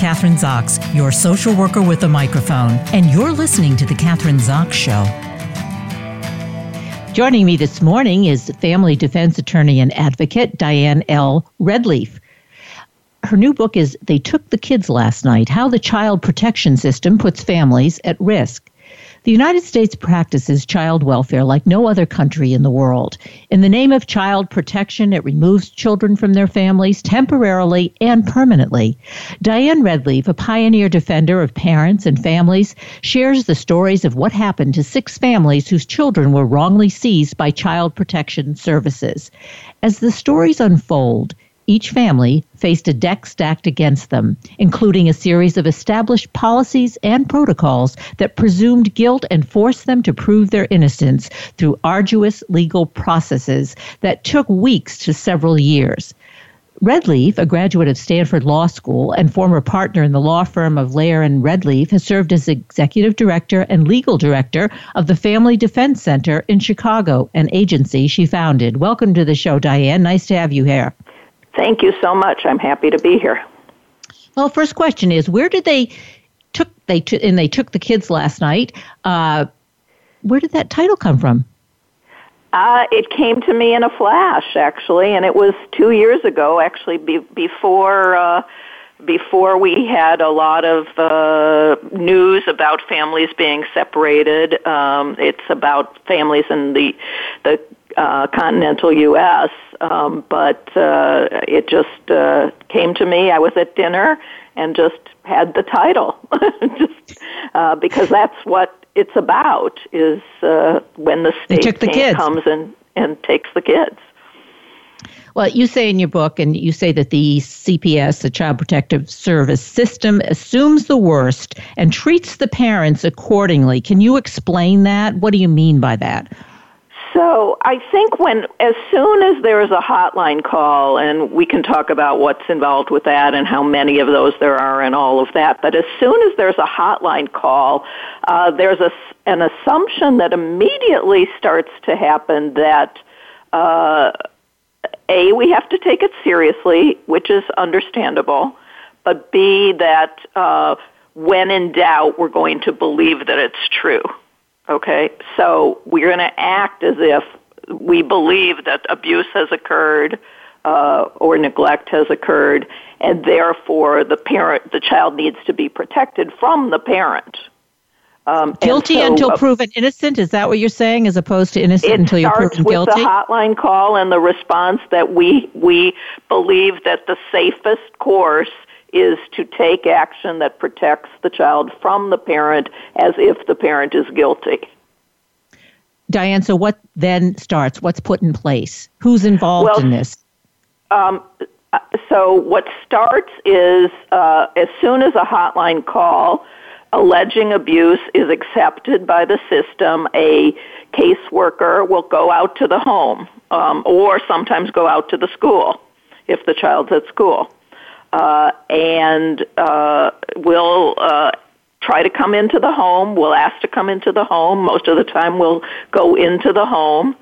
Kathryn Zox, your social worker with a microphone, and you're listening to The Kathryn Zox Show. Joining me this morning is family defense attorney and advocate Diane L. Redleaf. Her new book is They Took the Kids Last Night How the Child Protection System Puts Families at Risk. The United States practices child welfare like no other country in the world. In the name of child protection, it removes children from their families temporarily and permanently. Diane Redleaf, a pioneer defender of parents and families, shares the stories of what happened to six families whose children were wrongly seized by Child Protection Services. As the stories unfold, each family faced a deck stacked against them, including a series of established policies and protocols that presumed guilt and forced them to prove their innocence through arduous legal processes that took weeks to several years. Redleaf, a graduate of Stanford Law School and former partner in the law firm of Layer and Redleaf, has served as executive director and legal director of the Family Defense Center in Chicago, an agency she founded. Welcome to the show, Diane. Nice to have you here. Thank you so much. I'm happy to be here. Well, first question is where did they took they t- and they took the kids last night? Uh, where did that title come from? Uh, it came to me in a flash, actually, and it was two years ago, actually, be- before uh, before we had a lot of uh, news about families being separated. Um, it's about families in the the uh, continental U.S. Um, but uh, it just uh, came to me. I was at dinner and just had the title, just uh, because that's what it's about. Is uh, when the state the comes and and takes the kids. Well, you say in your book, and you say that the CPS, the Child Protective Service system, assumes the worst and treats the parents accordingly. Can you explain that? What do you mean by that? So I think when, as soon as there is a hotline call, and we can talk about what's involved with that and how many of those there are and all of that, but as soon as there's a hotline call, uh, there's a, an assumption that immediately starts to happen that, uh, A, we have to take it seriously, which is understandable, but B, that uh, when in doubt, we're going to believe that it's true. Okay, so we're going to act as if we believe that abuse has occurred uh, or neglect has occurred, and therefore the parent, the child needs to be protected from the parent. Um, guilty so, until uh, proven innocent. Is that what you're saying, as opposed to innocent until you're proven guilty? It starts with the hotline call and the response that we we believe that the safest course is to take action that protects the child from the parent as if the parent is guilty. Diane, so what then starts? What's put in place? Who's involved well, in this? Um, so, what starts is uh, as soon as a hotline call alleging abuse is accepted by the system, a caseworker will go out to the home um, or sometimes go out to the school if the child's at school uh, and uh, we'll uh, try to come into the home. We'll ask to come into the home. Most of the time, we'll go into the home.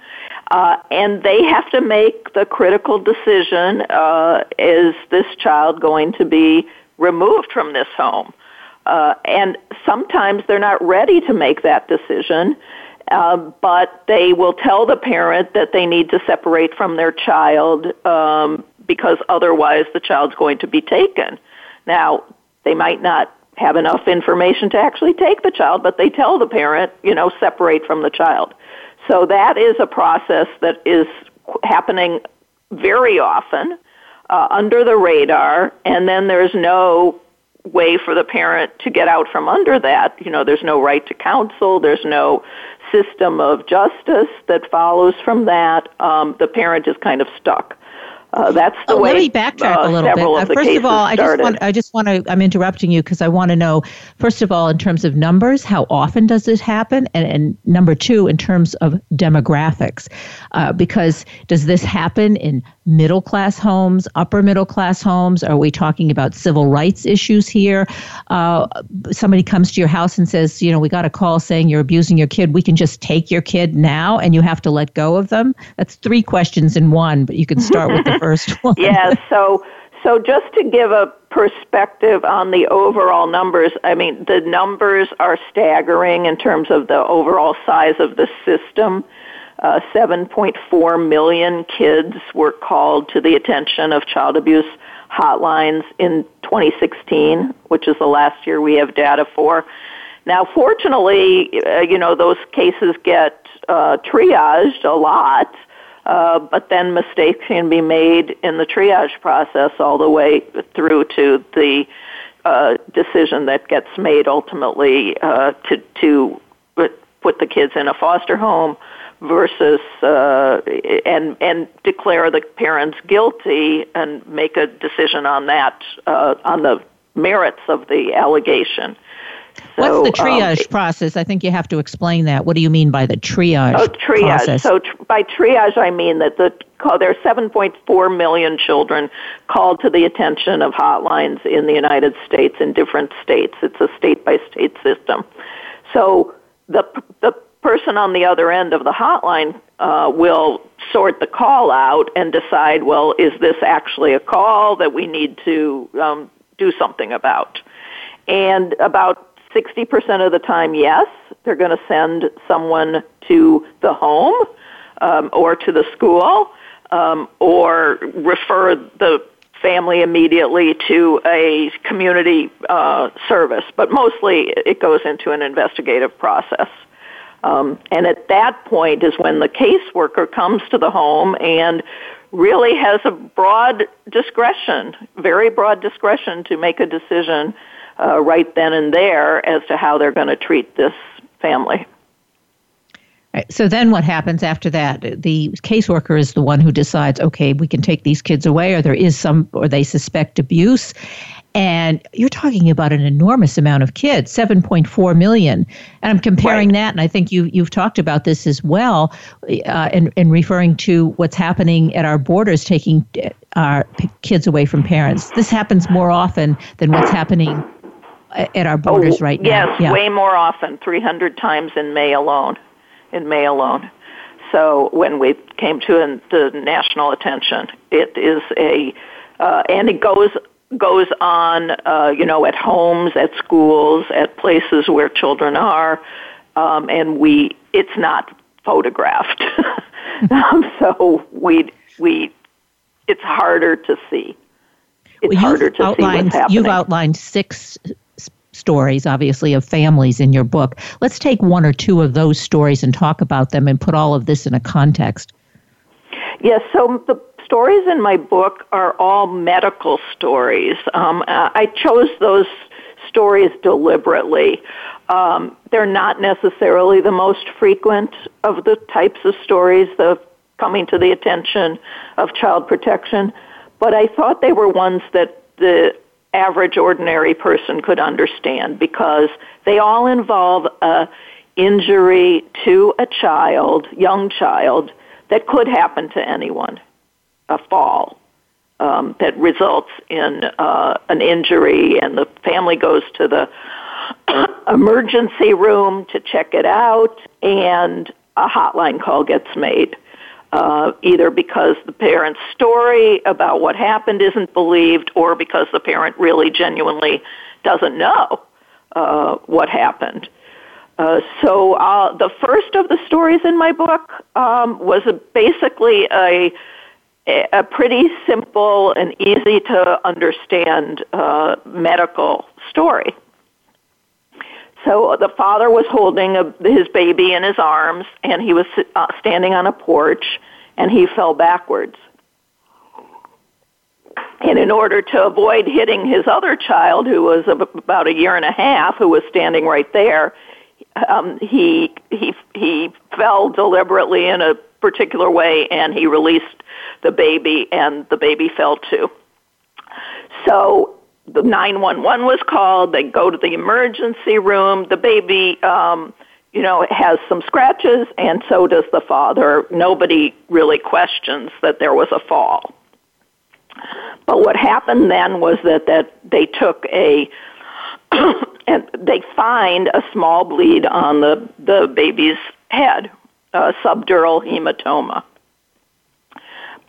Uh, and they have to make the critical decision uh, is this child going to be removed from this home? Uh, and sometimes they're not ready to make that decision, uh, but they will tell the parent that they need to separate from their child um, because otherwise the child's going to be taken. Now, they might not have enough information to actually take the child, but they tell the parent, you know, separate from the child. So that is a process that is happening very often uh, under the radar, and then there's no way for the parent to get out from under that. You know, there's no right to counsel, there's no system of justice that follows from that. Um, the parent is kind of stuck. Uh, that's the oh, way. Let me backtrack uh, a little bit. Uh, first of all, I just want I just want to I'm interrupting you because I want to know first of all in terms of numbers, how often does this happen, and, and number two in terms of demographics, uh, because does this happen in middle class homes, upper middle class homes? Are we talking about civil rights issues here? Uh, somebody comes to your house and says, you know, we got a call saying you're abusing your kid. We can just take your kid now, and you have to let go of them. That's three questions in one, but you can start with the first one. yeah, so So, just to give a perspective on the overall numbers, I mean, the numbers are staggering in terms of the overall size of the system. Uh, 7.4 million kids were called to the attention of child abuse hotlines in 2016, which is the last year we have data for. Now, fortunately, uh, you know, those cases get uh, triaged a lot, uh, but then mistakes can be made in the triage process all the way through to the uh, decision that gets made ultimately uh, to, to put the kids in a foster home versus uh, and and declare the parents guilty and make a decision on that uh, on the merits of the allegation. So, What's the um, triage um, process? I think you have to explain that. What do you mean by the triage? Oh, triage. Process? So tr- by triage, I mean that the there are 7.4 million children called to the attention of hotlines in the United States in different states. It's a state by state system. So the the person on the other end of the hotline uh, will sort the call out and decide, well, is this actually a call that we need to um, do something about? And about 60% of the time, yes, they're going to send someone to the home um, or to the school um, or refer the family immediately to a community uh, service, but mostly it goes into an investigative process. Um, and at that point is when the caseworker comes to the home and really has a broad discretion, very broad discretion to make a decision uh, right then and there as to how they're going to treat this family. Right, so then what happens after that? The caseworker is the one who decides, okay, we can take these kids away, or there is some, or they suspect abuse. And you're talking about an enormous amount of kids, 7.4 million. And I'm comparing right. that, and I think you, you've talked about this as well, uh, in, in referring to what's happening at our borders, taking uh, our kids away from parents. This happens more often than what's happening at our borders oh, right now. Yes, yeah. way more often, 300 times in May alone. In May alone. So when we came to the national attention, it is a, uh, and it goes goes on, uh, you know, at homes, at schools, at places where children are, um, and we it's not photographed, um, so we we it's harder to see. It's well, harder to see what's happening. You've outlined six stories, obviously, of families in your book. Let's take one or two of those stories and talk about them and put all of this in a context. Yes, so the stories in my book are all medical stories. Um, I chose those stories deliberately. Um, they're not necessarily the most frequent of the types of stories the coming to the attention of child protection, but I thought they were ones that the average ordinary person could understand because they all involve a injury to a child, young child, that could happen to anyone, a fall um, that results in uh, an injury, and the family goes to the emergency room to check it out, and a hotline call gets made uh, either because the parent's story about what happened isn't believed or because the parent really genuinely doesn't know uh, what happened. Uh, so uh, the first of the stories in my book um, was a, basically a, a pretty simple and easy to understand uh, medical story. So the father was holding a, his baby in his arms, and he was uh, standing on a porch, and he fell backwards. And in order to avoid hitting his other child, who was about a year and a half, who was standing right there, um, he he he fell deliberately in a particular way, and he released the baby, and the baby fell too. So the 911 was called. They go to the emergency room. The baby, um, you know, has some scratches, and so does the father. Nobody really questions that there was a fall. But what happened then was that that they took a and they find a small bleed on the the baby's head, a subdural hematoma.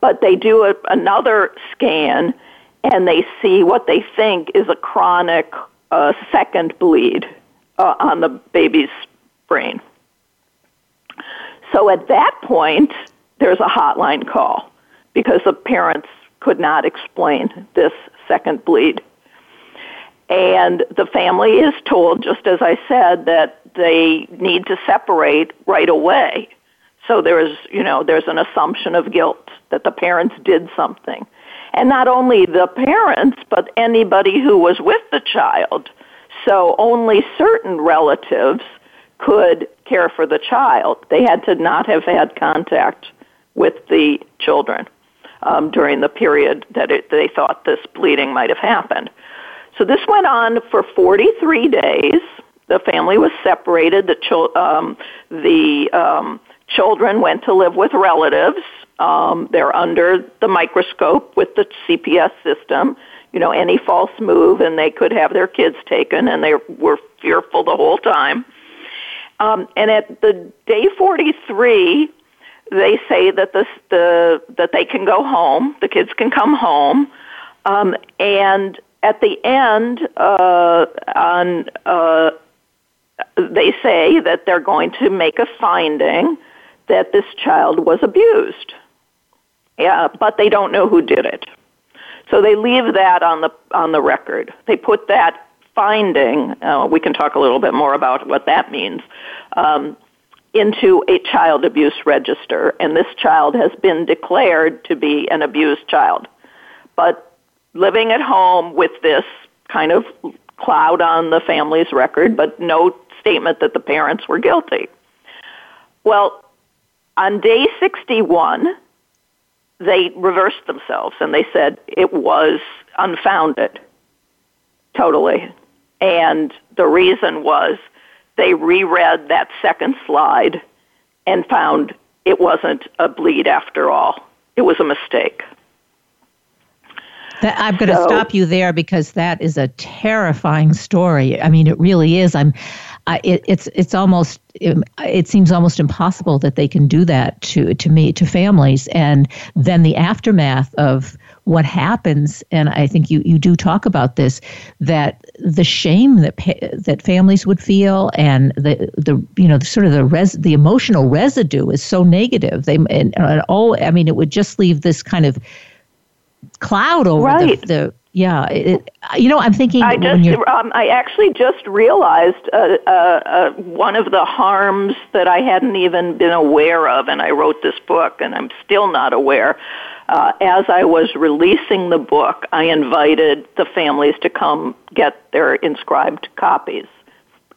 But they do a, another scan and they see what they think is a chronic uh, second bleed uh, on the baby's brain. So at that point, there's a hotline call because the parents could not explain this second bleed. And the family is told, just as I said, that they need to separate right away. So there's, you know, there's an assumption of guilt that the parents did something. And not only the parents, but anybody who was with the child. So only certain relatives could care for the child. They had to not have had contact with the children um, during the period that it, they thought this bleeding might have happened. So this went on for 43 days. The family was separated. The, chil- um, the um, children went to live with relatives. Um, they're under the microscope with the CPS system. You know, any false move, and they could have their kids taken, and they were fearful the whole time. Um, and at the day 43, they say that the, the that they can go home. The kids can come home, um, and at the end, uh, on uh, they say that they're going to make a finding that this child was abused. Yeah, but they don't know who did it. So they leave that on the on the record. They put that finding. Uh, we can talk a little bit more about what that means. Um, into a child abuse register, and this child has been declared to be an abused child. But living at home with this kind of cloud on the family's record, but no statement that the parents were guilty. Well, on day 61, they reversed themselves and they said it was unfounded, totally. And the reason was they reread that second slide and found it wasn't a bleed after all. It was a mistake. That, I'm going to so, stop you there because that is a terrifying story. I mean, it really is. I'm. I, it, it's it's almost it, it, seems almost impossible that they can do that to to me to families, and then the aftermath of what happens. And I think you you do talk about this that the shame that that families would feel, and the the you know the, sort of the res the emotional residue is so negative. They and, and all I mean, it would just leave this kind of cloud over right. the, the yeah, it, you know, I'm thinking. I just, um, I actually just realized uh, uh, uh, one of the harms that I hadn't even been aware of, and I wrote this book, and I'm still not aware. Uh, as I was releasing the book, I invited the families to come get their inscribed copies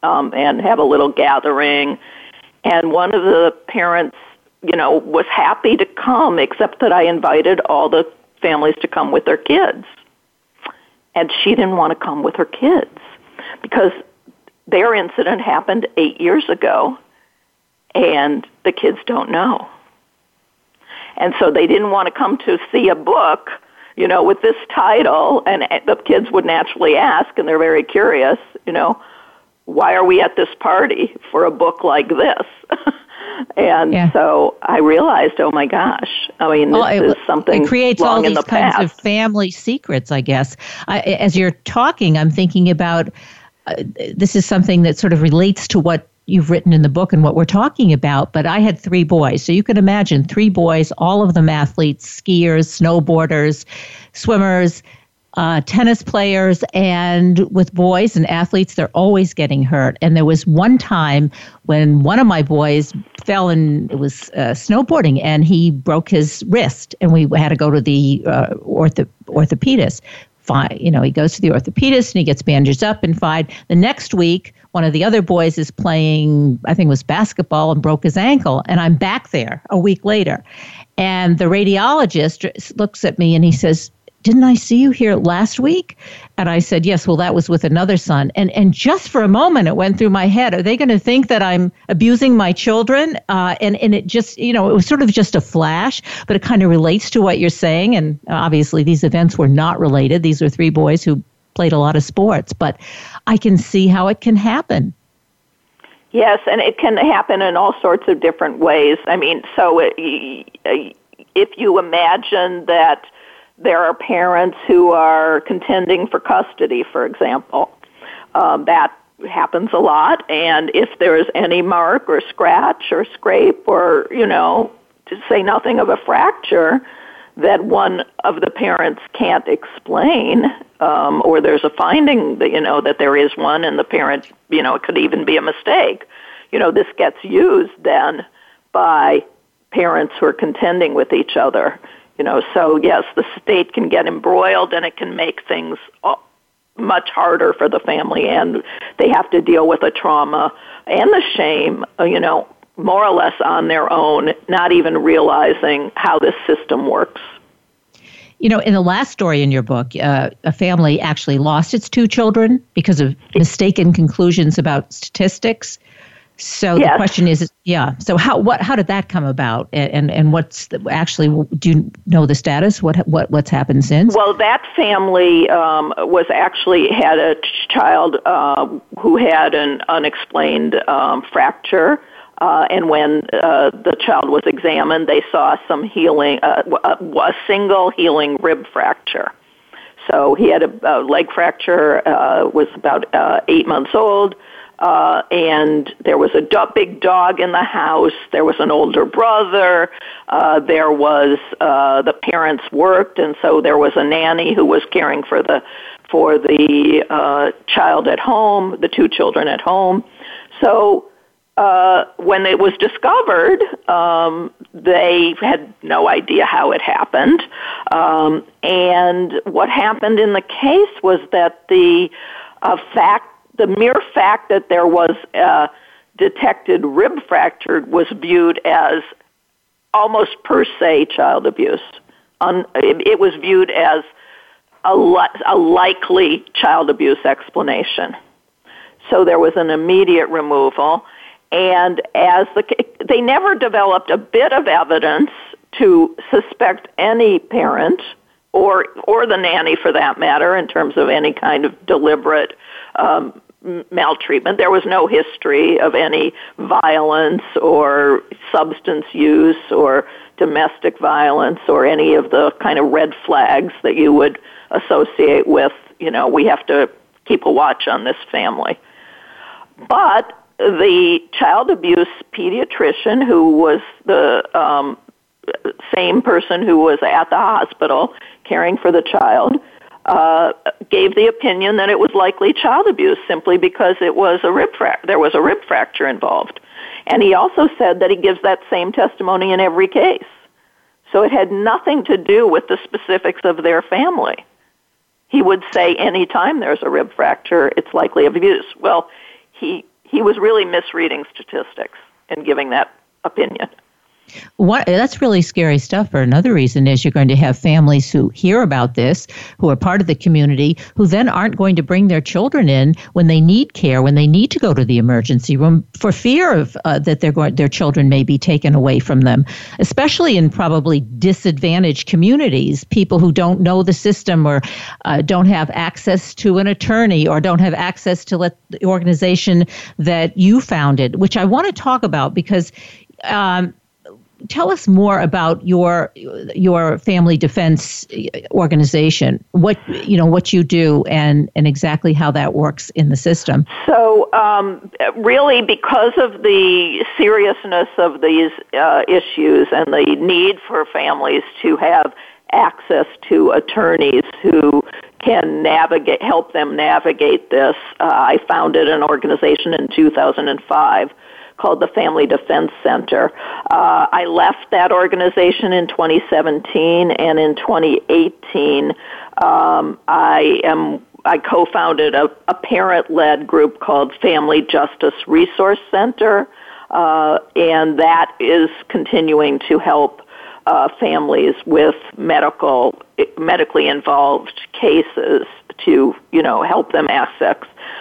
um, and have a little gathering. And one of the parents, you know, was happy to come, except that I invited all the families to come with their kids. And she didn't want to come with her kids because their incident happened eight years ago and the kids don't know. And so they didn't want to come to see a book, you know, with this title and the kids would naturally ask and they're very curious, you know, why are we at this party for a book like this? And yeah. so I realized, oh my gosh, I mean, this well, it, is something it creates all these the kinds past. of family secrets, I guess. I, as you're talking, I'm thinking about uh, this is something that sort of relates to what you've written in the book and what we're talking about. But I had three boys. So you can imagine three boys, all of them athletes, skiers, snowboarders, swimmers uh, tennis players and with boys and athletes, they're always getting hurt. And there was one time when one of my boys fell and it was uh, snowboarding, and he broke his wrist, and we had to go to the uh, ortho, orthopedist. Fine, you know, he goes to the orthopedist and he gets bandaged up and fine. The next week, one of the other boys is playing, I think it was basketball, and broke his ankle. And I'm back there a week later. And the radiologist looks at me and he says, didn't I see you here last week? And I said, yes, well, that was with another son. And, and just for a moment, it went through my head, are they going to think that I'm abusing my children? Uh, and, and it just, you know, it was sort of just a flash, but it kind of relates to what you're saying. And obviously, these events were not related. These are three boys who played a lot of sports, but I can see how it can happen. Yes, and it can happen in all sorts of different ways. I mean, so it, if you imagine that there are parents who are contending for custody, for example. Um, that happens a lot, and if there's any mark or scratch or scrape or, you know, to say nothing of a fracture, that one of the parents can't explain, um, or there's a finding that you know that there is one, and the parent, you know, it could even be a mistake. You know, this gets used then by parents who are contending with each other. You know, so yes, the state can get embroiled, and it can make things much harder for the family, and they have to deal with the trauma and the shame. You know, more or less on their own, not even realizing how this system works. You know, in the last story in your book, uh, a family actually lost its two children because of mistaken conclusions about statistics. So yes. the question is, yeah. So how what how did that come about, and and what's the, actually do you know the status? What what what's happened since? Well, that family um, was actually had a child uh, who had an unexplained um, fracture uh, and when uh, the child was examined, they saw some healing, uh, a single healing rib fracture. So he had a, a leg fracture, uh, was about uh, eight months old, uh, and there was a do- big dog in the house. There was an older brother. Uh, there was uh, the parents worked, and so there was a nanny who was caring for the for the uh, child at home, the two children at home. So uh, when it was discovered, um, they had no idea how it happened. Um, and what happened in the case was that the uh, fact, the mere fact that there was a detected rib fracture was viewed as almost per se child abuse. It, it was viewed as a, li- a likely child abuse explanation. So there was an immediate removal and as the they never developed a bit of evidence to suspect any parent or or the nanny for that matter in terms of any kind of deliberate um, maltreatment. There was no history of any violence or substance use or domestic violence or any of the kind of red flags that you would associate with, you know, we have to keep a watch on this family. But the child abuse pediatrician who was the um, same person who was at the hospital caring for the child uh, gave the opinion that it was likely child abuse simply because it was a rib fra- there was a rib fracture involved. And he also said that he gives that same testimony in every case. So it had nothing to do with the specifics of their family. He would say anytime there's a rib fracture, it's likely abuse. Well, he he was really misreading statistics and giving that opinion. What, that's really scary stuff. For another reason is you're going to have families who hear about this, who are part of the community, who then aren't going to bring their children in when they need care, when they need to go to the emergency room, for fear of uh, that their their children may be taken away from them. Especially in probably disadvantaged communities, people who don't know the system or uh, don't have access to an attorney or don't have access to let the organization that you founded, which I want to talk about because. Um, tell us more about your your family defense organization. What you know, what you do, and and exactly how that works in the system. So, um, really, because of the seriousness of these uh, issues and the need for families to have access to attorneys who can navigate, help them navigate this. Uh, I founded an organization in 2005 called the Family Defense Center. Uh, I left that organization in 2017, and in 2018, um, I am I co-founded a, a parent-led group called Family Justice Resource Center, uh, and that is continuing to help uh, families with medical medically involved cases to you know help them access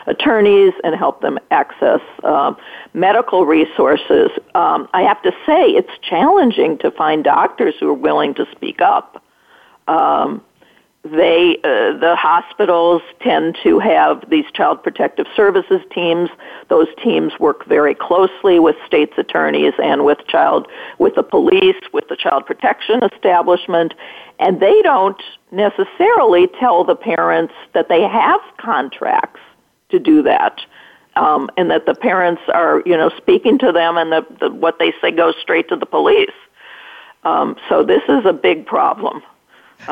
attorneys and help them access um, medical resources. Um, I have to say it's challenging to find doctors who are willing to speak up. Um, they, uh, the hospitals tend to have these child protective services teams. Those teams work very closely with state's attorneys and with child, with the police, with the child protection establishment, and they don't necessarily tell the parents that they have contracts to do that. Um, and that the parents are, you know, speaking to them, and the, the what they say goes straight to the police. Um, so this is a big problem.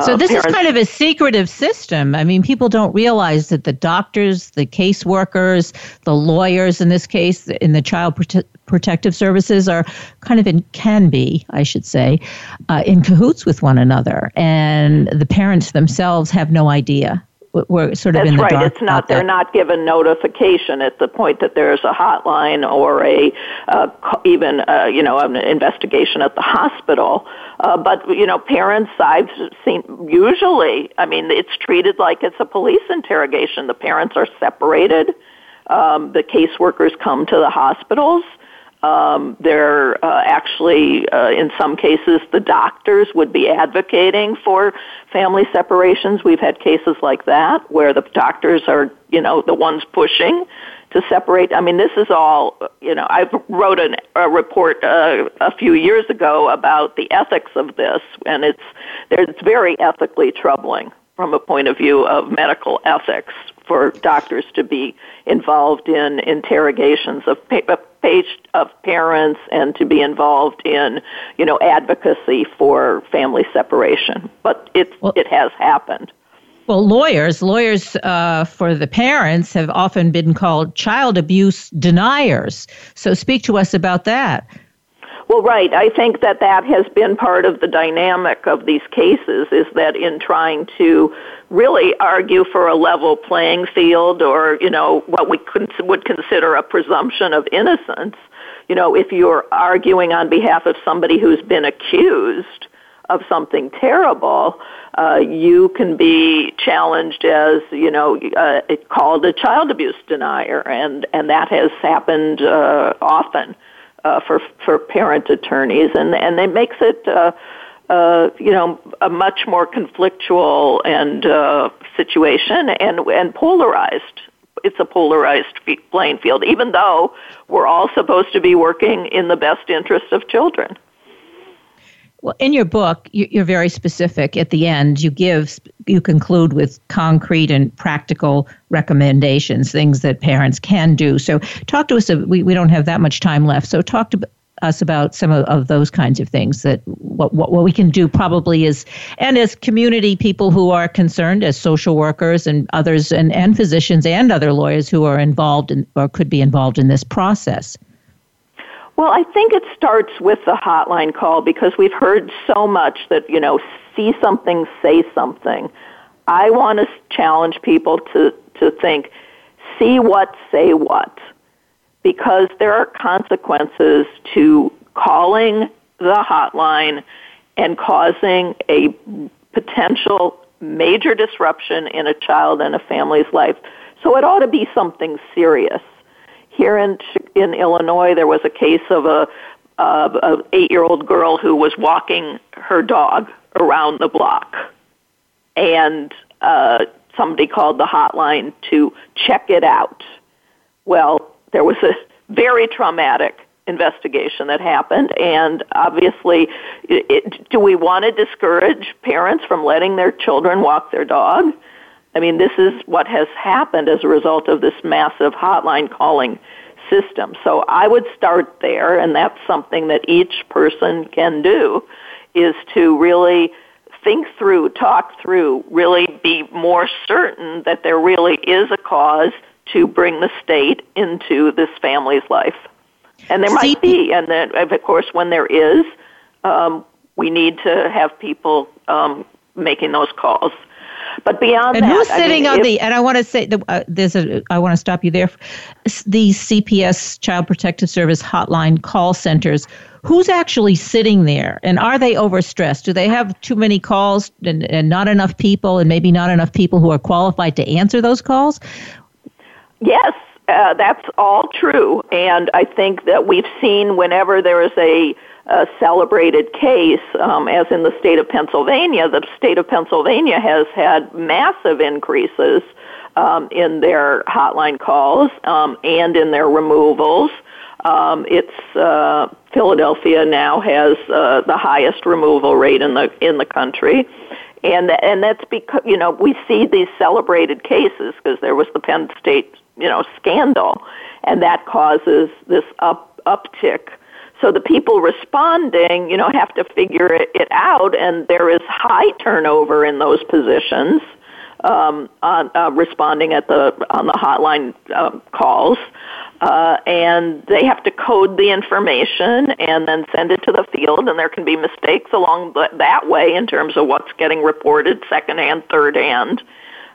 So this is kind of a secretive system. I mean, people don't realize that the doctors, the caseworkers, the lawyers in this case, in the child prote- protective services, are kind of in can be, I should say, uh, in cahoots with one another, and the parents themselves have no idea we're sort of That's in the right. dark. It's not. They're that. not given notification at the point that there's a hotline or a uh, even uh, you know an investigation at the hospital. Uh, but you know, parents I've seen usually. I mean, it's treated like it's a police interrogation. The parents are separated. Um, the caseworkers come to the hospitals. Um, they're uh, actually, uh, in some cases, the doctors would be advocating for family separations. We've had cases like that where the doctors are, you know, the ones pushing to separate. I mean, this is all, you know, I wrote an, a report uh, a few years ago about the ethics of this, and it's, it's very ethically troubling from a point of view of medical ethics for doctors to be involved in interrogations of, pa- of parents and to be involved in, you know, advocacy for family separation. But it well, it has happened. Well, lawyers, lawyers uh, for the parents have often been called child abuse deniers. So, speak to us about that. Well, right. I think that that has been part of the dynamic of these cases is that in trying to really argue for a level playing field or, you know, what we would consider a presumption of innocence, you know, if you're arguing on behalf of somebody who's been accused of something terrible, uh, you can be challenged as, you know, uh, called a child abuse denier, and, and that has happened uh, often uh, for for parent attorneys, and and it makes it. Uh, uh, you know, a much more conflictual and uh, situation and and polarized. It's a polarized playing field, even though we're all supposed to be working in the best interest of children. Well, in your book, you're very specific. At the end, you give, you conclude with concrete and practical recommendations, things that parents can do. So, talk to us. We, we don't have that much time left. So, talk to us about some of, of those kinds of things that what, what, what we can do probably is, and as community people who are concerned, as social workers and others, and, and physicians and other lawyers who are involved in, or could be involved in this process. Well, I think it starts with the hotline call because we've heard so much that, you know, see something, say something. I want to challenge people to, to think, see what, say what. Because there are consequences to calling the hotline and causing a potential major disruption in a child and a family's life. So it ought to be something serious. Here in in Illinois, there was a case of a, uh, a eight-year-old girl who was walking her dog around the block, and uh, somebody called the hotline to check it out. Well, there was a very traumatic investigation that happened, and obviously, it, do we want to discourage parents from letting their children walk their dog? I mean, this is what has happened as a result of this massive hotline calling system. So I would start there, and that's something that each person can do, is to really think through, talk through, really be more certain that there really is a cause to bring the state into this family's life. And there might be, and then, of course, when there is, um, we need to have people um, making those calls. But beyond and that, who's sitting I mean, on the? And I want to say the, uh, there's a. I want to stop you there. The CPS Child Protective Service hotline call centers. Who's actually sitting there, and are they overstressed? Do they have too many calls and, and not enough people, and maybe not enough people who are qualified to answer those calls? Yes, uh, that's all true, and I think that we've seen whenever there is a a celebrated case, um, as in the state of Pennsylvania. The state of Pennsylvania has had massive increases um, in their hotline calls um, and in their removals. Um, it's uh, Philadelphia now has uh, the highest removal rate in the in the country, and and that's because you know we see these celebrated cases because there was the Penn State you know scandal, and that causes this up uptick. So the people responding, you know, have to figure it, it out, and there is high turnover in those positions um, on uh, responding at the on the hotline uh, calls, uh, and they have to code the information and then send it to the field, and there can be mistakes along the, that way in terms of what's getting reported second hand, third hand.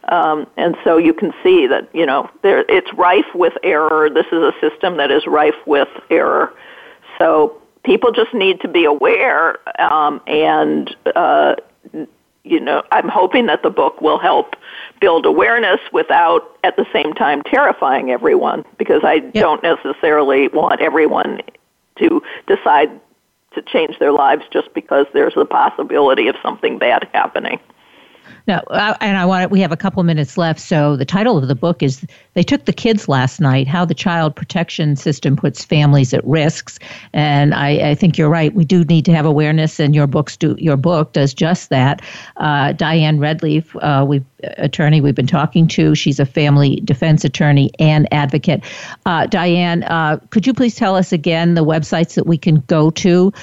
Um, and so you can see that you know there, it's rife with error. This is a system that is rife with error. So people just need to be aware um, and uh, you know, I'm hoping that the book will help build awareness without at the same time terrifying everyone because I yep. don't necessarily want everyone to decide to change their lives just because there's the possibility of something bad happening. No, and I want we have a couple minutes left. So the title of the book is "They Took the Kids Last Night: How the Child Protection System Puts Families at Risks." And I, I think you're right. We do need to have awareness, and your books do. Your book does just that. Uh, Diane Redleaf, uh, we attorney we've been talking to. She's a family defense attorney and advocate. Uh, Diane, uh, could you please tell us again the websites that we can go to?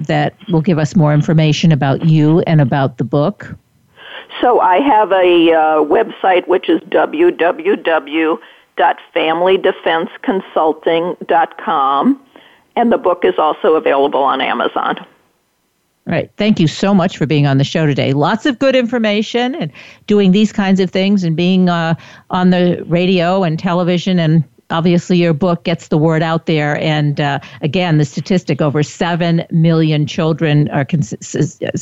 That will give us more information about you and about the book? So I have a uh, website which is www.familydefenseconsulting.com, and the book is also available on Amazon. All right. Thank you so much for being on the show today. Lots of good information and doing these kinds of things and being uh, on the radio and television and obviously your book gets the word out there and uh, again the statistic over 7 million children are cons-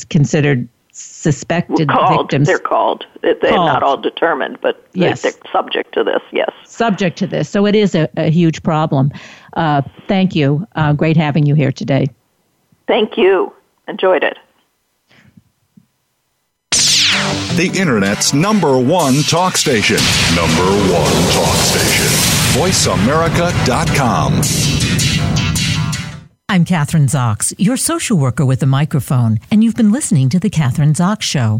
considered suspected called, victims. They're called. They're called. not all determined, but yes. they're, subject to this, yes. Subject to this. So it is a, a huge problem. Uh, thank you. Uh, great having you here today. Thank you. Enjoyed it. The Internet's number one talk station. Number one talk station. VoiceAmerica.com. I'm Kathryn Zox, your social worker with a microphone, and you've been listening to The Kathryn Zox Show.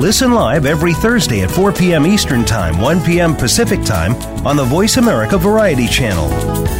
Listen live every Thursday at 4 p.m. Eastern Time, 1 p.m. Pacific Time on the Voice America Variety Channel.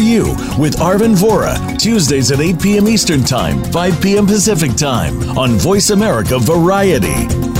You with Arvin Vora, Tuesdays at 8 p.m. Eastern Time, 5 p.m. Pacific Time on Voice America Variety.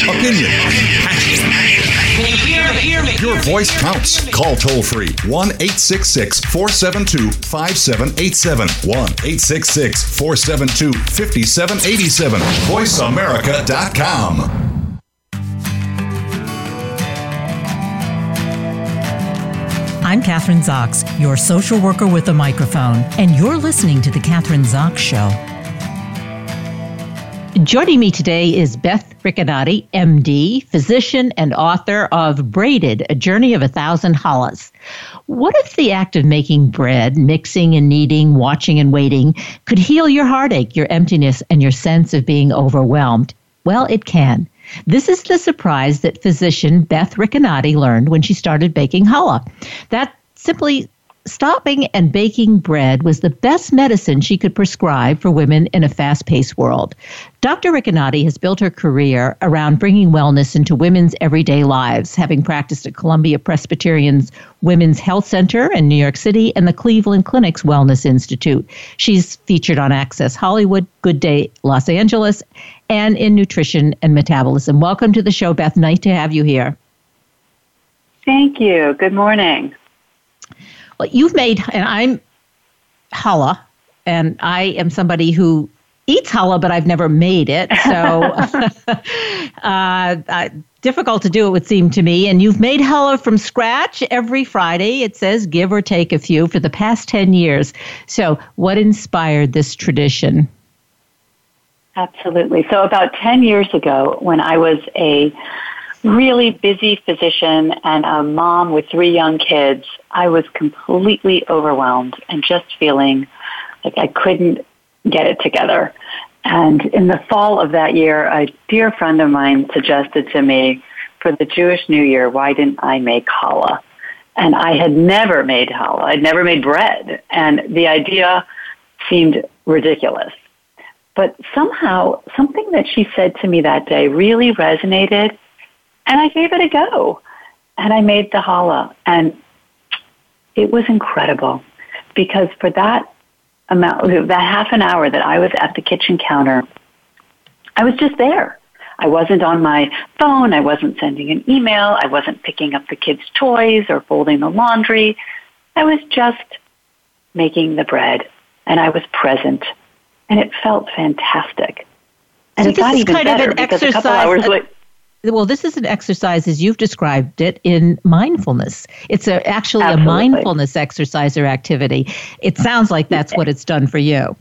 opinion. Your voice counts. Call toll free 1 866 472 5787. 1 866 472 5787. VoiceAmerica.com. I'm Kathryn Zox, your social worker with a microphone, and you're listening to The Kathryn Zox Show. Joining me today is Beth Ricanati, MD, physician and author of Braided, A Journey of a Thousand Challahs. What if the act of making bread, mixing and kneading, watching and waiting, could heal your heartache, your emptiness, and your sense of being overwhelmed? Well, it can. This is the surprise that physician Beth Ricanati learned when she started baking challah. That simply stopping and baking bread was the best medicine she could prescribe for women in a fast paced world. Dr. Ricanati has built her career around bringing wellness into women's everyday lives, having practiced at Columbia Presbyterian's Women's Health Center in New York City and the Cleveland Clinic's Wellness Institute. She's featured on Access Hollywood, Good Day Los Angeles, and in nutrition and metabolism. Welcome to the show, Beth. Nice to have you here. Thank you. Good morning. Well, you've made, and I'm challah, and I am somebody who eats challah, but I've never made it. So uh, uh, difficult to do, it would seem to me. And you've made challah from scratch every Friday. It says give or take a few for the past 10 years. So, what inspired this tradition? Absolutely. So, about 10 years ago, when I was a really busy physician and a mom with three young kids, I was completely overwhelmed and just feeling like I couldn't get it together. And in the fall of that year, a dear friend of mine suggested to me for the Jewish New Year, why didn't I make challah? And I had never made challah. I'd never made bread. And the idea seemed ridiculous. But somehow, something that she said to me that day really resonated and I gave it a go. And I made the challah. And it was incredible because for that amount, that half an hour that I was at the kitchen counter, I was just there. I wasn't on my phone. I wasn't sending an email. I wasn't picking up the kids' toys or folding the laundry. I was just making the bread and I was present and it felt fantastic. And so it got even better because a couple hours later, well, this is an exercise as you've described it in mindfulness. It's a, actually Absolutely. a mindfulness exercise or activity. It sounds like that's what it's done for you.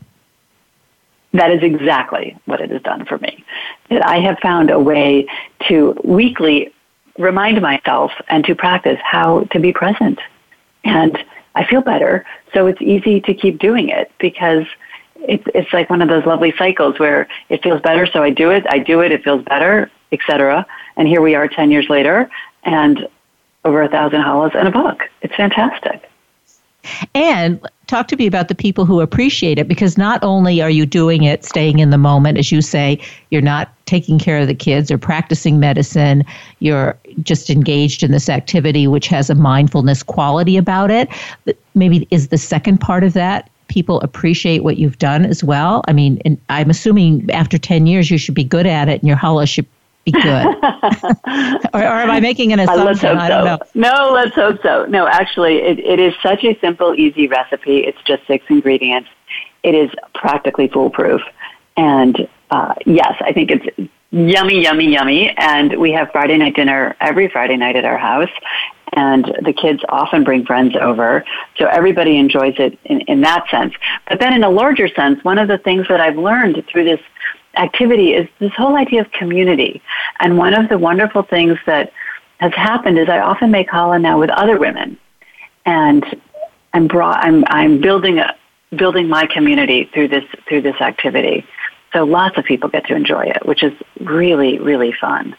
That is exactly what it has done for me. That I have found a way to weekly remind myself and to practice how to be present. And I feel better, so it's easy to keep doing it because it's it's like one of those lovely cycles where it feels better, so I do it. I do it. It feels better, etc. And here we are, ten years later, and over a thousand challahs and a book. It's fantastic. And talk to me about the people who appreciate it because not only are you doing it, staying in the moment, as you say, you're not taking care of the kids or practicing medicine, you're just engaged in this activity which has a mindfulness quality about it. Maybe is the second part of that people appreciate what you've done as well? I mean, I'm assuming after 10 years you should be good at it and your challah should be good. or, or, am I making an assumption? I don't know. No, let's hope so. No, actually, it, it is such a simple, easy recipe. It's just six ingredients. It is practically foolproof. And uh, yes, I think it's yummy, yummy, yummy. And we have Friday night dinner every Friday night at our house. And the kids often bring friends over. So everybody enjoys it in, in that sense. But then in a larger sense, one of the things that I've learned through this activity is this whole idea of community. And one of the wonderful things that has happened is I often make challah now with other women. And I'm brought, I'm, I'm building a, building my community through this, through this activity. So lots of people get to enjoy it, which is really, really fun.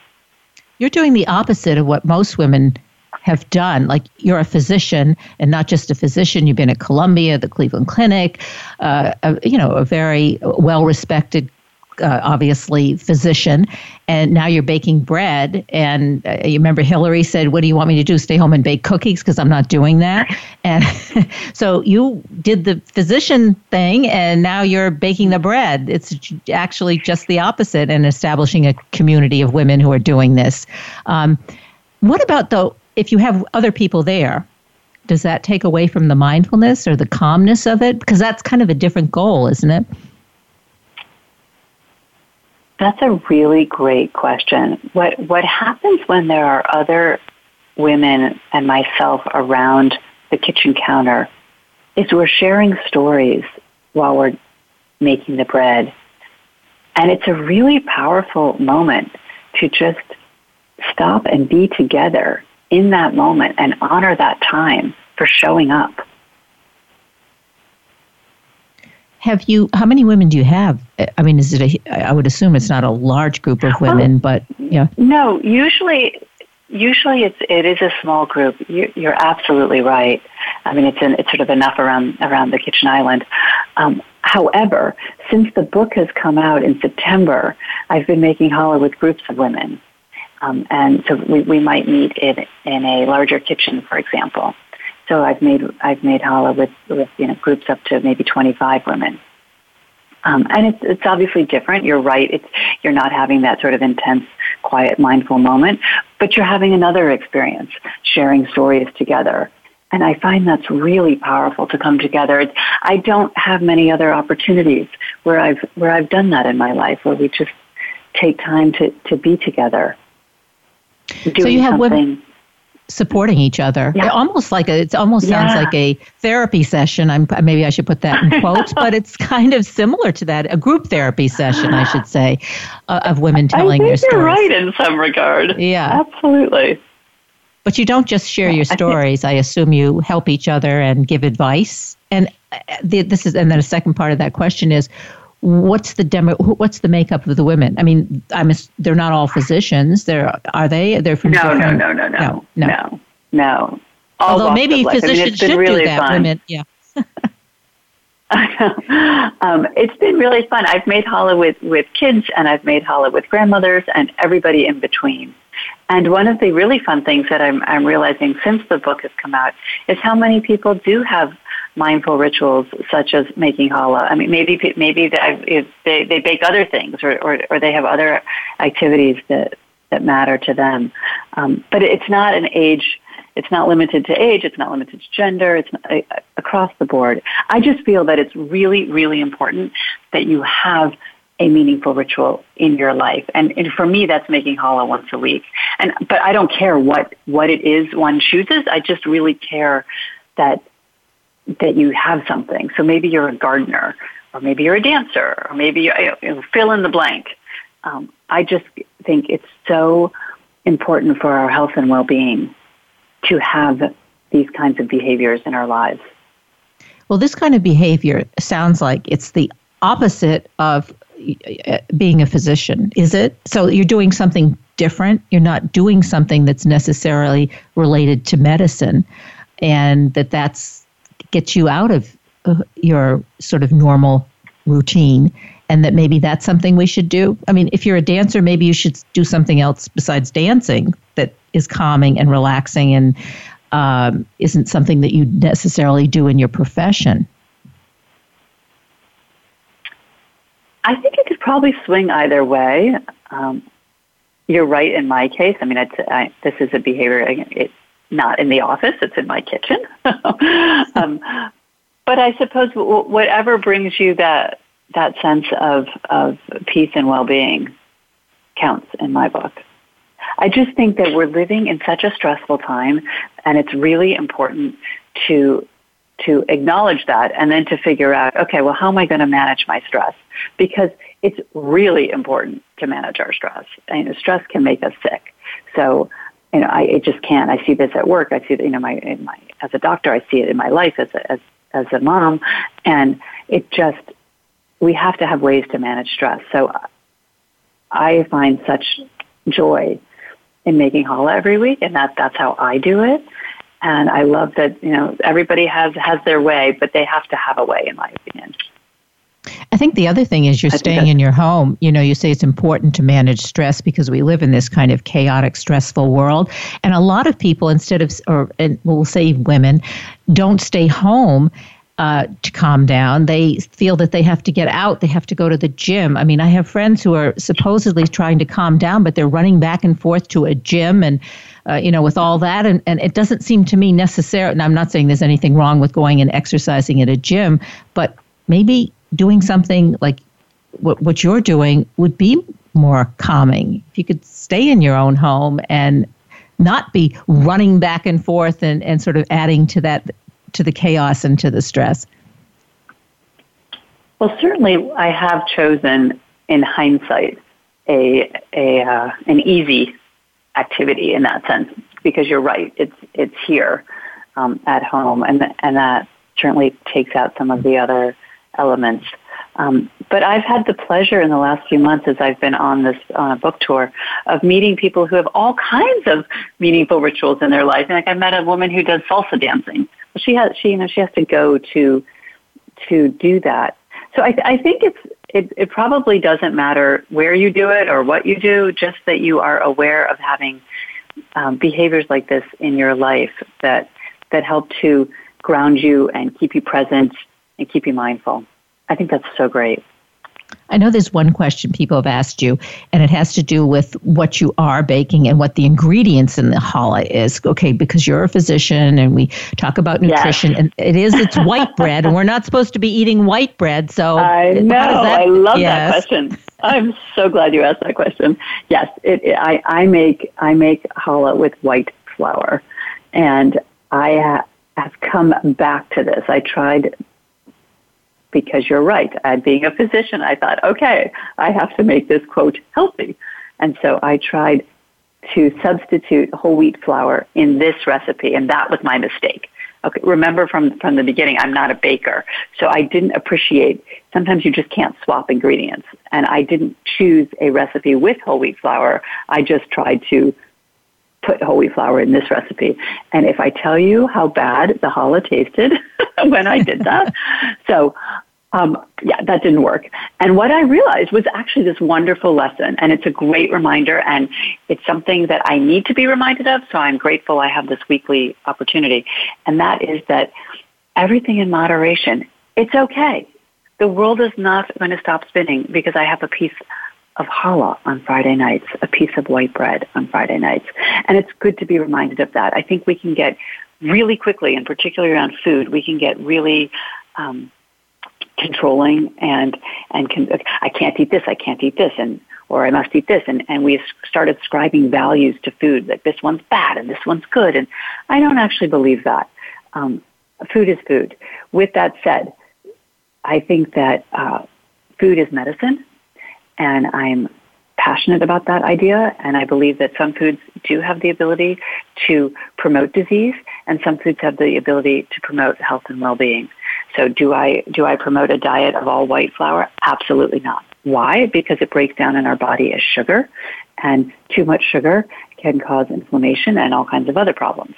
You're doing the opposite of what most women have done. Like you're a physician, and not just a physician. You've been at Columbia, the Cleveland Clinic, uh, a, you know, a very well-respected uh, obviously physician, and now you're baking bread. And uh, you remember Hillary said, "What do you want me to do? Stay home and bake cookies because I'm not doing that." And so you did the physician thing, and now you're baking the bread. It's actually just the opposite, and establishing a community of women who are doing this. Um, what about though? if you have other people there, does that take away from the mindfulness or the calmness of it? Because that's kind of a different goal, isn't it? That's a really great question. What what happens when there are other women and myself around the kitchen counter is we're sharing stories while we're making the bread. And it's a really powerful moment to just stop and be together in that moment and honor that time for showing up. Have you? How many women do you have? I mean, is it a? I would assume it's not a large group of women, but yeah. No, usually, usually it's it is a small group. You, you're absolutely right. I mean, it's an, it's sort of enough around around the kitchen island. Um, however, since the book has come out in September, I've been making challah with groups of women, um, and so we, we might meet in in a larger kitchen, for example. So I've made I've made challah with with you know groups up to maybe 25 women. Um, and it's, it's obviously different. You're right. It's, you're not having that sort of intense, quiet, mindful moment, but you're having another experience, sharing stories together. And I find that's really powerful to come together. It's, I don't have many other opportunities where I've, where I've done that in my life, where we just take time to, to be together. so you have women supporting each other. Yeah. Almost like a, it almost yeah. sounds like a therapy session. I'm maybe I should put that in quotes, but it's kind of similar to that, a group therapy session, I should say, uh, of women telling their stories. You're right in some regard. Yeah, absolutely. But you don't just share your stories. I, assume you help each other and give advice. And uh, the, this is, and then a second part of that question is, what's the demo what's the makeup of the women i mean i'm a, they're not all physicians they're are they they're from no, no no no no no no no, no. although maybe physicians I mean, should really do that fun. women yeah um, it's been really fun. I've made challah with, with kids and I've made challah with grandmothers and everybody in between. And one of the really fun things that I'm, I'm realizing since the book has come out is how many people do have mindful rituals such as making challah. I mean, maybe maybe they they, bake other things or, or, or they have other activities that that matter to them. Um, but it's not an age. It's not limited to age. It's not limited to gender. It's not, uh, across the board. I just feel that it's really, really important that you have a meaningful ritual in your life. And, and for me, that's making challah once a week. And but I don't care what what it is one chooses. I just really care that that you have something. So maybe you're a gardener, or maybe you're a dancer, or maybe you, you know, fill in the blank. Um, I just think it's so important for our health and well-being to have these kinds of behaviors in our lives. Well, this kind of behavior sounds like it's the opposite of uh, being a physician, is it? So you're doing something different. You're not doing something that's necessarily related to medicine, and that that's gets you out of uh, your sort of normal routine and that maybe that's something we should do. I mean, if you're a dancer, maybe you should do something else besides dancing that is calming and relaxing and um, isn't something that you necessarily do in your profession. I think it could probably swing either way. Um, you're right in my case. I mean, I, this is a behavior. It, not in the office, it's in my kitchen. um, but I suppose whatever brings you that that sense of of peace and well-being counts in my book. I just think that we're living in such a stressful time and it's really important to to acknowledge that and then to figure out, okay, well, how am I going to manage my stress? Because it's really important to manage our stress. I And stress can make us sick. So you know, I just can't. I see this at work. I see it, you know, my in my as a doctor. I see it in my life as a, as as a mom, and it just we have to have ways to manage stress. So I find such joy in making challah every week, and that that's how I do it. And I love that you know everybody has has their way, but they have to have a way, in my opinion. I think the other thing is you're staying in your home. You know, you say it's important to manage stress because we live in this kind of chaotic, stressful world. And a lot of people, instead of, or and we'll say women, don't stay home uh, to calm down. They feel that they have to get out. They have to go to the gym. I mean, I have friends who are supposedly trying to calm down, but they're running back and forth to a gym and, uh, you know, with all that. And, and it doesn't seem to me necessary. And I'm not saying there's anything wrong with going and exercising at a gym, but maybe doing something like what, what you're doing would be more calming. If you could stay in your own home and not be running back and forth and, and sort of adding to that to the chaos and to the stress? Well, certainly I have chosen in hindsight a, a uh, an easy activity in that sense because you're right. It's it's here um, at home, and and that certainly takes out some of the other elements. Um, but I've had the pleasure in the last few months as I've been on this a book tour of meeting people who have all kinds of meaningful rituals in their life. And like I met a woman who does salsa dancing. She has she you know she has to go to to do that. So I, I think it's it, it probably doesn't matter where you do it or what you do, just that you are aware of having um, behaviors like this in your life that that help to ground you and keep you present and keep you mindful. I think that's so great. I know there's one question people have asked you, and it has to do with what you are baking and what the ingredients in the challah is. Okay, because you're a physician and we talk about nutrition, yes. and it is it's white bread, and we're not supposed to be eating white bread. So I know, that, I love yes. that question. I'm so glad you asked that question. Yes, it, it, I I make I make challah with white flour, and I ha- have come back to this. I tried because you're right. And being a physician, I thought, okay, I have to make this quote healthy. And so I tried to substitute whole wheat flour in this recipe, and that was my mistake. Okay, remember from, from the beginning, I'm not a baker, so I didn't appreciate, sometimes you just can't swap ingredients. And I didn't choose a recipe with whole wheat flour. I just tried to put whole wheat flour in this recipe. And if I tell you how bad the challah tasted when I did that, so um, yeah, that didn't work. And what I realized was actually this wonderful lesson, and it's a great reminder, and it's something that I need to be reminded of. So I'm grateful I have this weekly opportunity, and that is that everything in moderation. It's okay. The world is not going to stop spinning because I have a piece of challah on Friday nights, a piece of white bread on Friday nights. And it's good to be reminded of that. I think we can get really quickly, and particularly around food, we can get really um, controlling and and can, I can't eat this, I can't eat this, and or I must eat this, and and we started ascribing values to food like this one's bad and this one's good, and I don't actually believe that. Um, food is food. With that said, I think that uh, food is medicine and I'm passionate about that idea, and I believe that some foods do have the ability to promote disease, and some foods have the ability to promote health and well-being. So, do I do I promote a diet of all white flour? Absolutely not. Why? Because it breaks down in our body as sugar, and too much sugar can cause inflammation and all kinds of other problems.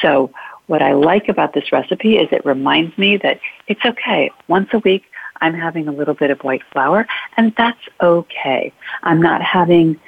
So, what I like about this recipe is it reminds me that it's okay. Once a week, I'm having a little bit of white flour, and that's okay. I'm not having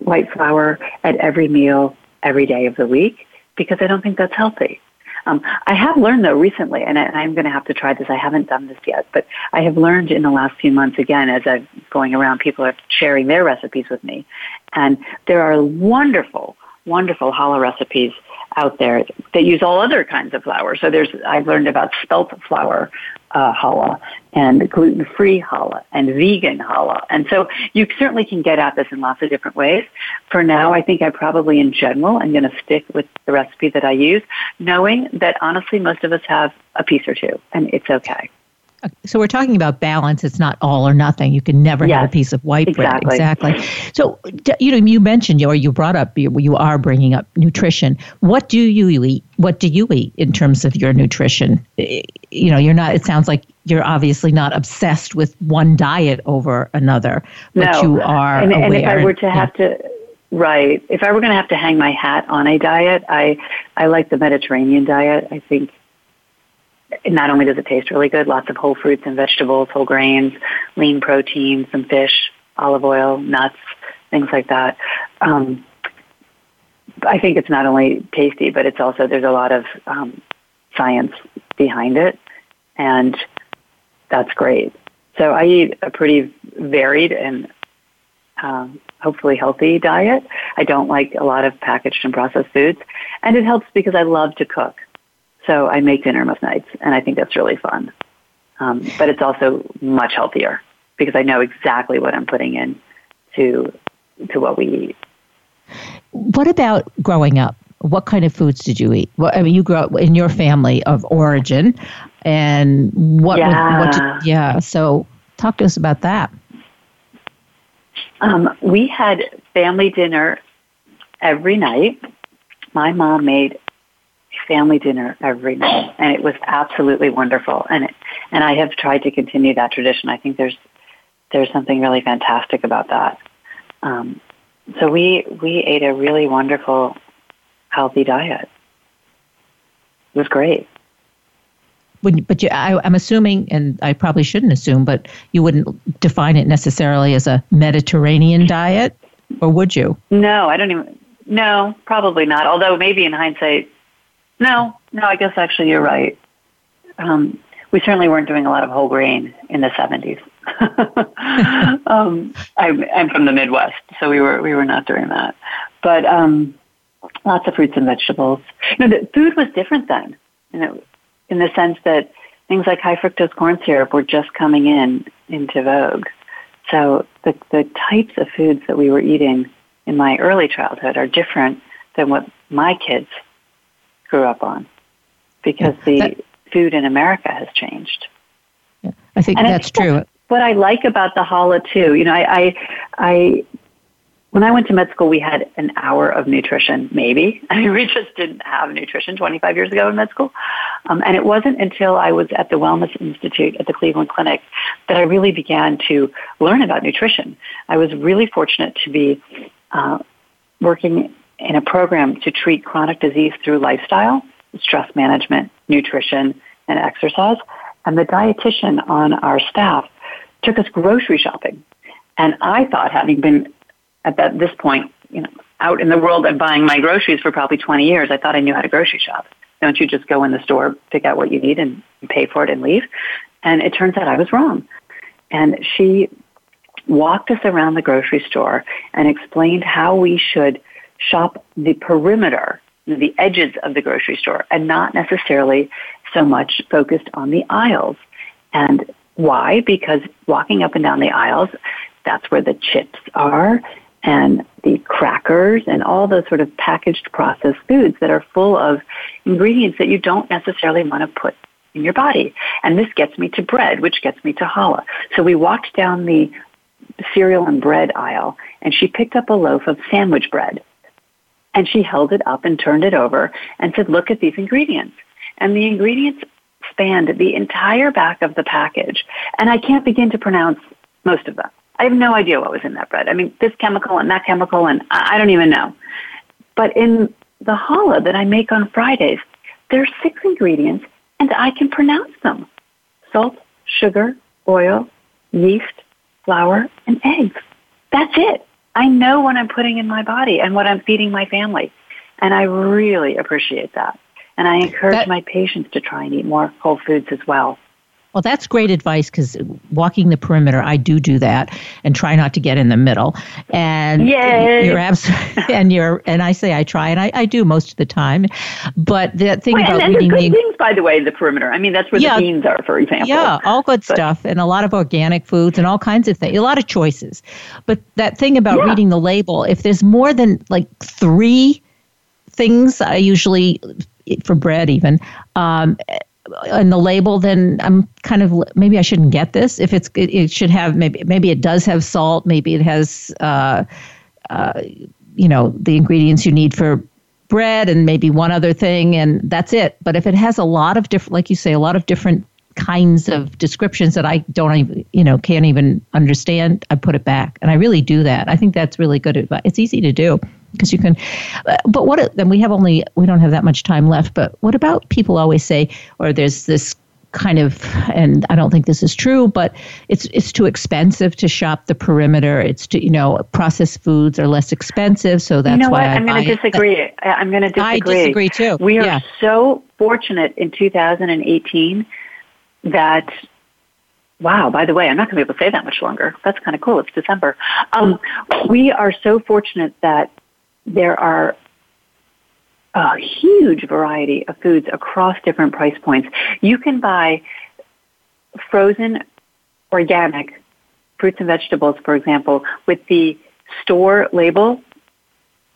white flour at every meal every day of the week because I don't think that's healthy. Um, I have learned though recently, and, I, am going to have to try this. I haven't done this yet, but I have learned in the last few months again as I'm going around, people are sharing their recipes with me, and there are wonderful, wonderful challah recipes out there that use all other kinds of flour. So there's I've learned about spelt flour uh, challah and gluten-free challah and vegan challah. And so you certainly can get at this in lots of different ways. For now, I think I probably in general I'm going to stick with the recipe that I use, knowing that honestly most of us have a piece or two and it's okay. So we're talking about balance. It's not all or nothing. You can never yes, have a piece of white exactly. bread. Exactly. So you know, you mentioned or you brought up you are bringing up nutrition. What do you eat? What do you eat in terms of your nutrition? Eh, you know, you're not. It sounds like you're obviously not obsessed with one diet over another, but no. you are and, aware. And if I were to have to. Right. If I were going to have to hang my hat on a diet, I I like the Mediterranean diet. I think not only does it taste really good, lots of whole fruits and vegetables, whole grains, lean protein, some fish, olive oil, nuts, things like that. Um, I think it's not only tasty, but it's also there's a lot of um, science behind it, and that's great. So I eat a pretty varied and um, hopefully healthy diet. I don't like a lot of packaged and processed foods, and it helps because I love to cook. So I make dinner most nights, and I think that's really fun. Um, but it's also much healthier because I know exactly what I'm putting in to to what we eat. What about growing up? What kind of foods did you eat? Well, I mean, you grew up in your family of origin, and what? Yeah. What, did, yeah. So, talk to us about that. Um, we had family dinner every night. My mom made family dinner every night, and it was absolutely wonderful. And it, and I have tried to continue that tradition. I think there's there's something really fantastic about that. Um, so we we ate a really wonderful, healthy diet. It was great. Would, but you, I, am assuming, and I probably shouldn't assume, but you wouldn't define it necessarily as a Mediterranean diet, or would you? No, I don't even. No, probably not. Although maybe in hindsight, no, no. I guess actually you're right. Um, we certainly weren't doing a lot of whole grain in the 70s. um, I'm, I'm from the Midwest, so we were we were not doing that. But um, lots of fruits and vegetables. You know, the food was different then. You know, in the sense that things like high fructose corn syrup were just coming in into vogue. So the the types of foods that we were eating in my early childhood are different than what my kids grew up on, because the that, food in America has changed. Yeah, I think and that's I think true. what I like about the challah too, you know, I, I, I when I went to med school, we had an hour of nutrition, maybe. I mean, we just didn't have nutrition 25 years ago in med school. Um, and it wasn't until I was at the Wellness Institute at the Cleveland Clinic that I really began to learn about nutrition. I was really fortunate to be uh, working in a program to treat chronic disease through lifestyle, stress management, nutrition, and exercise. And the dietitian on our staff took us grocery shopping. And I thought, having been at that, this point, you know, out in the world and buying my groceries for probably 20 years, I thought I knew how to grocery shop. Don't you just go in the store, pick out what you need, and pay for it and leave? And it turns out I was wrong. And she walked us around the grocery store and explained how we should shop the perimeter, the edges of the grocery store, and not necessarily so much focused on the aisles. And why? Because walking up and down the aisles, that's where the chips are and the crackers and all those sort of packaged processed foods that are full of ingredients that you don't necessarily want to put in your body. And this gets me to bread, which gets me to challah. So we walked down the cereal and bread aisle and she picked up a loaf of sandwich bread and she held it up and turned it over and said, look at these ingredients. And the ingredients spanned the entire back of the package. And I can't begin to pronounce most of them. I have no idea what was in that bread. I mean, this chemical and that chemical, and I don't even know. But in the challah that I make on Fridays, there are six ingredients, and I can pronounce them. Salt, sugar, oil, yeast, flour, and eggs. That's it. I know what I'm putting in my body and what I'm feeding my family. And I really appreciate that. And I encourage that, my patients to try and eat more whole foods as well. Well, that's great advice because walking the perimeter, I do do that and try not to get in the middle. And Yay. you're absolutely, and you're, and I say I try, and I, I do most of the time. But the thing well, about reading good the things, by the way, the perimeter. I mean, that's where yeah, the beans are, for example. Yeah, all good but, stuff, and a lot of organic foods and all kinds of things, a lot of choices. But that thing about yeah. reading the label, if there's more than like three things, I usually for bread even. Um, in the label, then I'm kind of maybe I shouldn't get this. If it's it, it should have maybe maybe it does have salt, maybe it has uh, uh, you know the ingredients you need for bread and maybe one other thing, and that's it. But if it has a lot of different, like you say, a lot of different kinds of descriptions that I don't even, you know, can't even understand, I put it back. And I really do that. I think that's really good advice. It's easy to do because you can uh, but what then we have only we don't have that much time left but what about people always say or there's this kind of and I don't think this is true but it's it's too expensive to shop the perimeter it's to you know processed foods are less expensive so that's you know why what? I am going to disagree I'm going to disagree I disagree too we are yeah. so fortunate in 2018 that wow, by the way, I'm not going to be able to say that much longer. That's kind of cool. It's December. Um, we are so fortunate that there are a huge variety of foods across different price points. You can buy frozen organic fruits and vegetables, for example, with the store label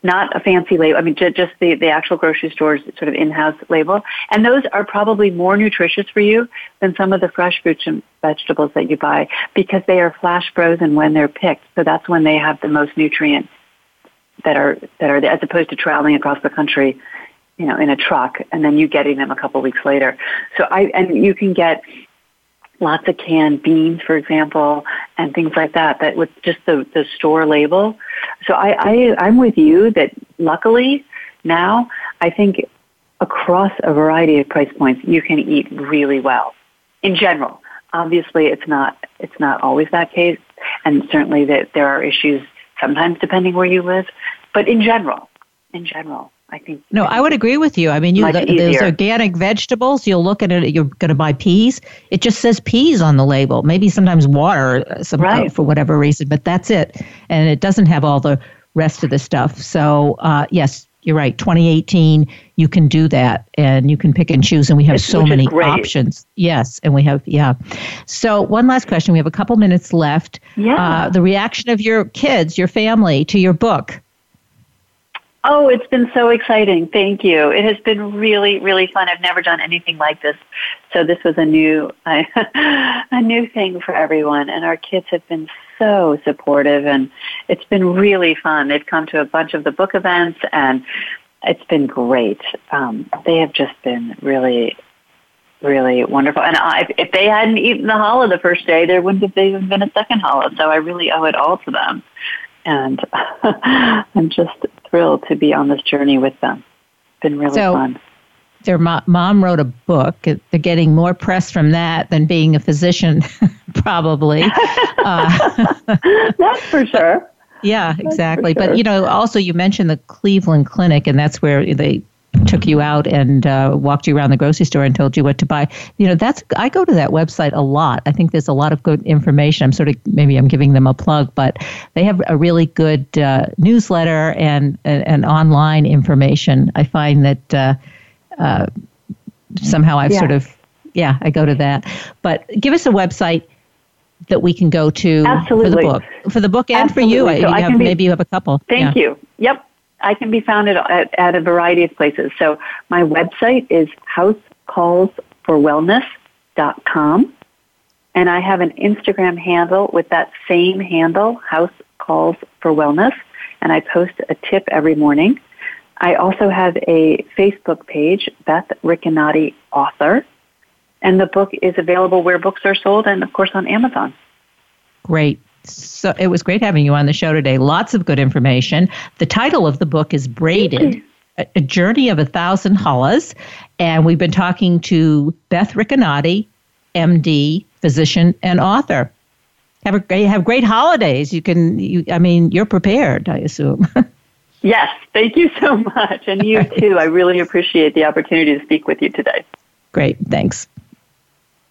not a fancy label. I mean, just the, the actual grocery store's sort of in-house label. And those are probably more nutritious for you than some of the fresh fruits and vegetables that you buy because they are flash frozen when they're picked. So that's when they have the most nutrients that are, that are, as opposed to traveling across the country, you know, in a truck and then you getting them a couple weeks later. So I, and you can get lots of canned beans, for example, and things like that, that with just the, the store label. So I, I, I'm with you that luckily now I think across a variety of price points you can eat really well in general. Obviously it's not, it's not always that case and certainly that there are issues sometimes depending where you live, but in general, in general, I think. No, I would agree with you. I mean, you those organic vegetables. You'll look at it. You're going to buy peas. It just says peas on the label. Maybe sometimes water, uh, some, right. for whatever reason, but that's it. And it doesn't have all the rest of the stuff. So uh, yes, you're right. 2018, you can do that, and you can pick and choose, and we have it's, so many options. Yes, and we have yeah. So one last question. We have a couple minutes left. Yeah. Uh, the reaction of your kids, your family, to your book. Oh, it's been so exciting. Thank you. It has been really, really fun. I've never done anything like this. So this was a new, a new thing for everyone. And our kids have been so supportive and it's been really fun. They've come to a bunch of the book events and it's been great. Um, they have just been really, really wonderful. And I, if they hadn't eaten the challah the first day, there wouldn't have even been a second challah. So I really owe it all to them and I'm just thrilled to be on this journey with them. It's been really so, fun. Their mo- mom wrote a book. They're getting more press from that than being a physician, probably. uh, that's for sure. Yeah, exactly. Sure. But you know, also you mentioned the Cleveland Clinic, and that's where they took you out and uh, walked you around the grocery store and told you what to buy. You know, that's I go to that website a lot. I think there's a lot of good information. I'm sort of maybe I'm giving them a plug, but they have a really good uh, newsletter and, and, and online information. I find that uh, uh somehow I've yeah. sort of yeah I go to that. But give us a website that we can go to Absolutely. for the book for the book and Absolutely. for you. So you have, be, maybe you have a couple. Thank yeah. you. Yep. I can be found at, at, at a variety of places. So my website is housecallsforwellness.com. And I have an Instagram handle with that same handle, House Calls for Wellness. And I post a tip every morning. I also have a Facebook page, Beth Ricanati Author. And the book is available where books are sold and, of course, on Amazon. Great so it was great having you on the show today. Lots of good information. The title of the book is Braided. A, journey of a thousand challahs, and we've been talking to Beth Ricanati, MD, physician and author. Have a great have great holidays. You can, you, I mean, you're prepared, I assume. yes, thank you so much, and you too. I really appreciate the opportunity to speak with you today. Great, thanks.